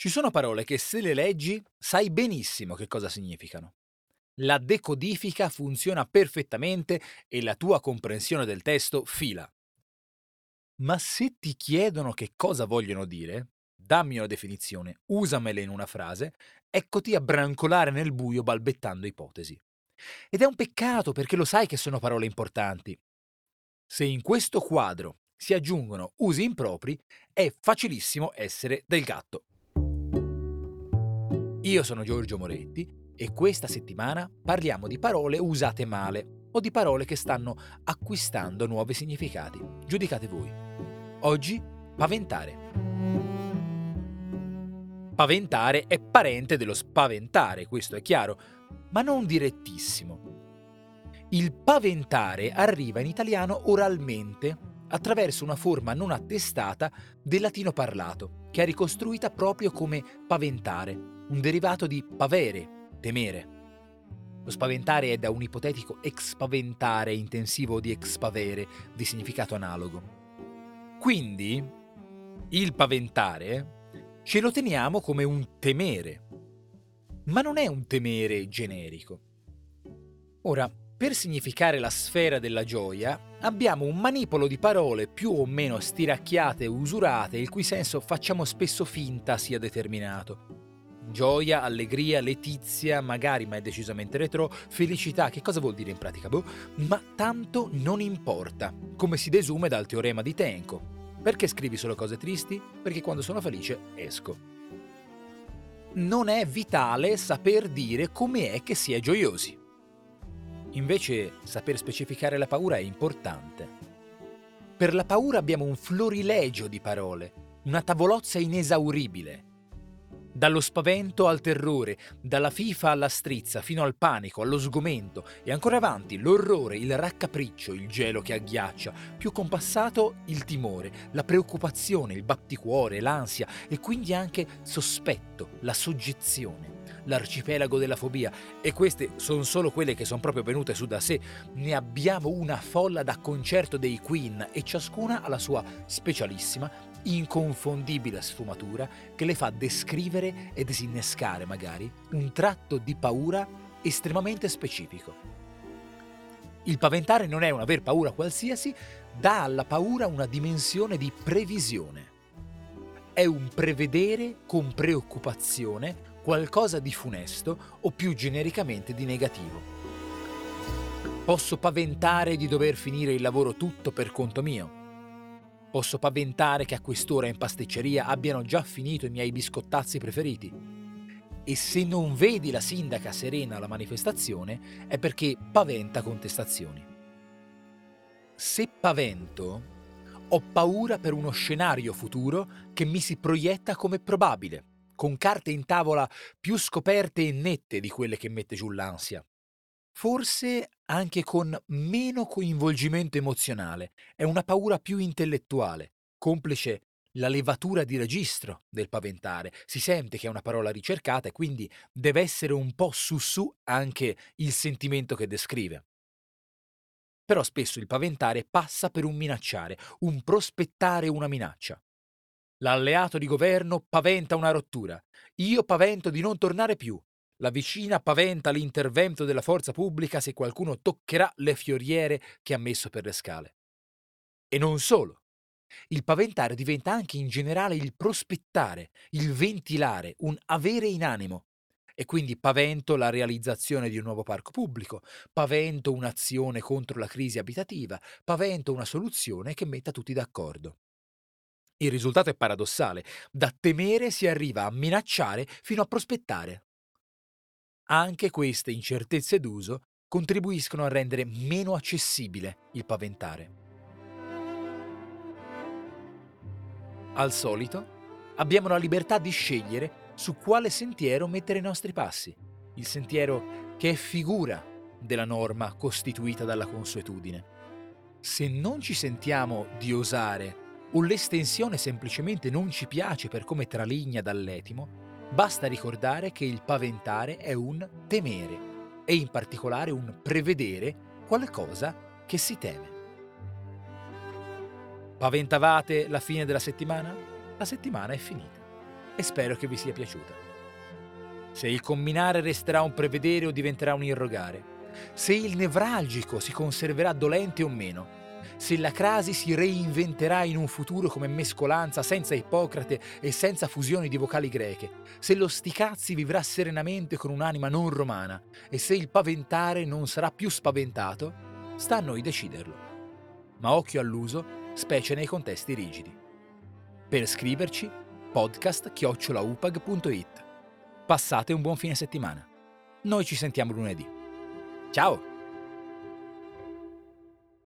Ci sono parole che se le leggi sai benissimo che cosa significano. La decodifica funziona perfettamente e la tua comprensione del testo fila. Ma se ti chiedono che cosa vogliono dire, dammi una definizione, usamele in una frase, eccoti a brancolare nel buio balbettando ipotesi. Ed è un peccato perché lo sai che sono parole importanti. Se in questo quadro si aggiungono usi impropri, è facilissimo essere del gatto. Io sono Giorgio Moretti e questa settimana parliamo di parole usate male o di parole che stanno acquistando nuovi significati. Giudicate voi. Oggi, paventare. Paventare è parente dello spaventare, questo è chiaro, ma non direttissimo. Il paventare arriva in italiano oralmente attraverso una forma non attestata del latino parlato, che è ricostruita proprio come paventare, un derivato di pavere, temere. Lo spaventare è da un ipotetico expaventare intensivo di expavere, di significato analogo. Quindi, il paventare ce lo teniamo come un temere, ma non è un temere generico. Ora, per significare la sfera della gioia, abbiamo un manipolo di parole più o meno stiracchiate e usurate, il cui senso facciamo spesso finta sia determinato. Gioia, allegria, letizia, magari ma è decisamente retro, felicità, che cosa vuol dire in pratica? Boh, ma tanto non importa, come si desume dal teorema di Tenko. Perché scrivi solo cose tristi? Perché quando sono felice esco. Non è vitale saper dire come è che si è gioiosi. Invece saper specificare la paura è importante. Per la paura abbiamo un florilegio di parole, una tavolozza inesauribile dallo spavento al terrore, dalla fifa alla strizza, fino al panico, allo sgomento e ancora avanti l'orrore, il raccapriccio, il gelo che agghiaccia, più compassato il timore, la preoccupazione, il batticuore, l'ansia e quindi anche sospetto, la soggezione l'arcipelago della fobia e queste sono solo quelle che sono proprio venute su da sé. Ne abbiamo una folla da concerto dei Queen e ciascuna ha la sua specialissima inconfondibile sfumatura che le fa descrivere e disinnescare magari un tratto di paura estremamente specifico. Il paventare non è una aver paura qualsiasi, dà alla paura una dimensione di previsione. È un prevedere con preoccupazione qualcosa di funesto o più genericamente di negativo. Posso paventare di dover finire il lavoro tutto per conto mio, Posso paventare che a quest'ora in pasticceria abbiano già finito i miei biscottazzi preferiti. E se non vedi la sindaca serena alla manifestazione è perché paventa contestazioni. Se pavento, ho paura per uno scenario futuro che mi si proietta come probabile, con carte in tavola più scoperte e nette di quelle che mette giù l'ansia. Forse anche con meno coinvolgimento emozionale, è una paura più intellettuale, complice la levatura di registro del paventare. Si sente che è una parola ricercata e quindi deve essere un po' su su anche il sentimento che descrive. Però spesso il paventare passa per un minacciare, un prospettare una minaccia. L'alleato di governo paventa una rottura. Io pavento di non tornare più. La vicina paventa l'intervento della forza pubblica se qualcuno toccherà le fioriere che ha messo per le scale. E non solo. Il paventare diventa anche in generale il prospettare, il ventilare, un avere in animo. E quindi pavento la realizzazione di un nuovo parco pubblico, pavento un'azione contro la crisi abitativa, pavento una soluzione che metta tutti d'accordo. Il risultato è paradossale. Da temere si arriva a minacciare fino a prospettare. Anche queste incertezze d'uso contribuiscono a rendere meno accessibile il paventare. Al solito, abbiamo la libertà di scegliere su quale sentiero mettere i nostri passi, il sentiero che è figura della norma costituita dalla consuetudine. Se non ci sentiamo di osare o l'estensione semplicemente non ci piace per come traligna dall'etimo, Basta ricordare che il paventare è un temere e in particolare un prevedere qualcosa che si teme. Paventavate la fine della settimana? La settimana è finita. e spero che vi sia piaciuta. Se il combinare resterà un prevedere o diventerà un irrogare, se il nevralgico si conserverà dolente o meno, se la crasi si reinventerà in un futuro come mescolanza senza Ippocrate e senza fusioni di vocali greche, se lo sticazzi vivrà serenamente con un'anima non romana e se il paventare non sarà più spaventato, sta a noi deciderlo. Ma occhio all'uso, specie nei contesti rigidi. Per scriverci, podcast chiocciolaupag.it. Passate un buon fine settimana. Noi ci sentiamo lunedì. Ciao!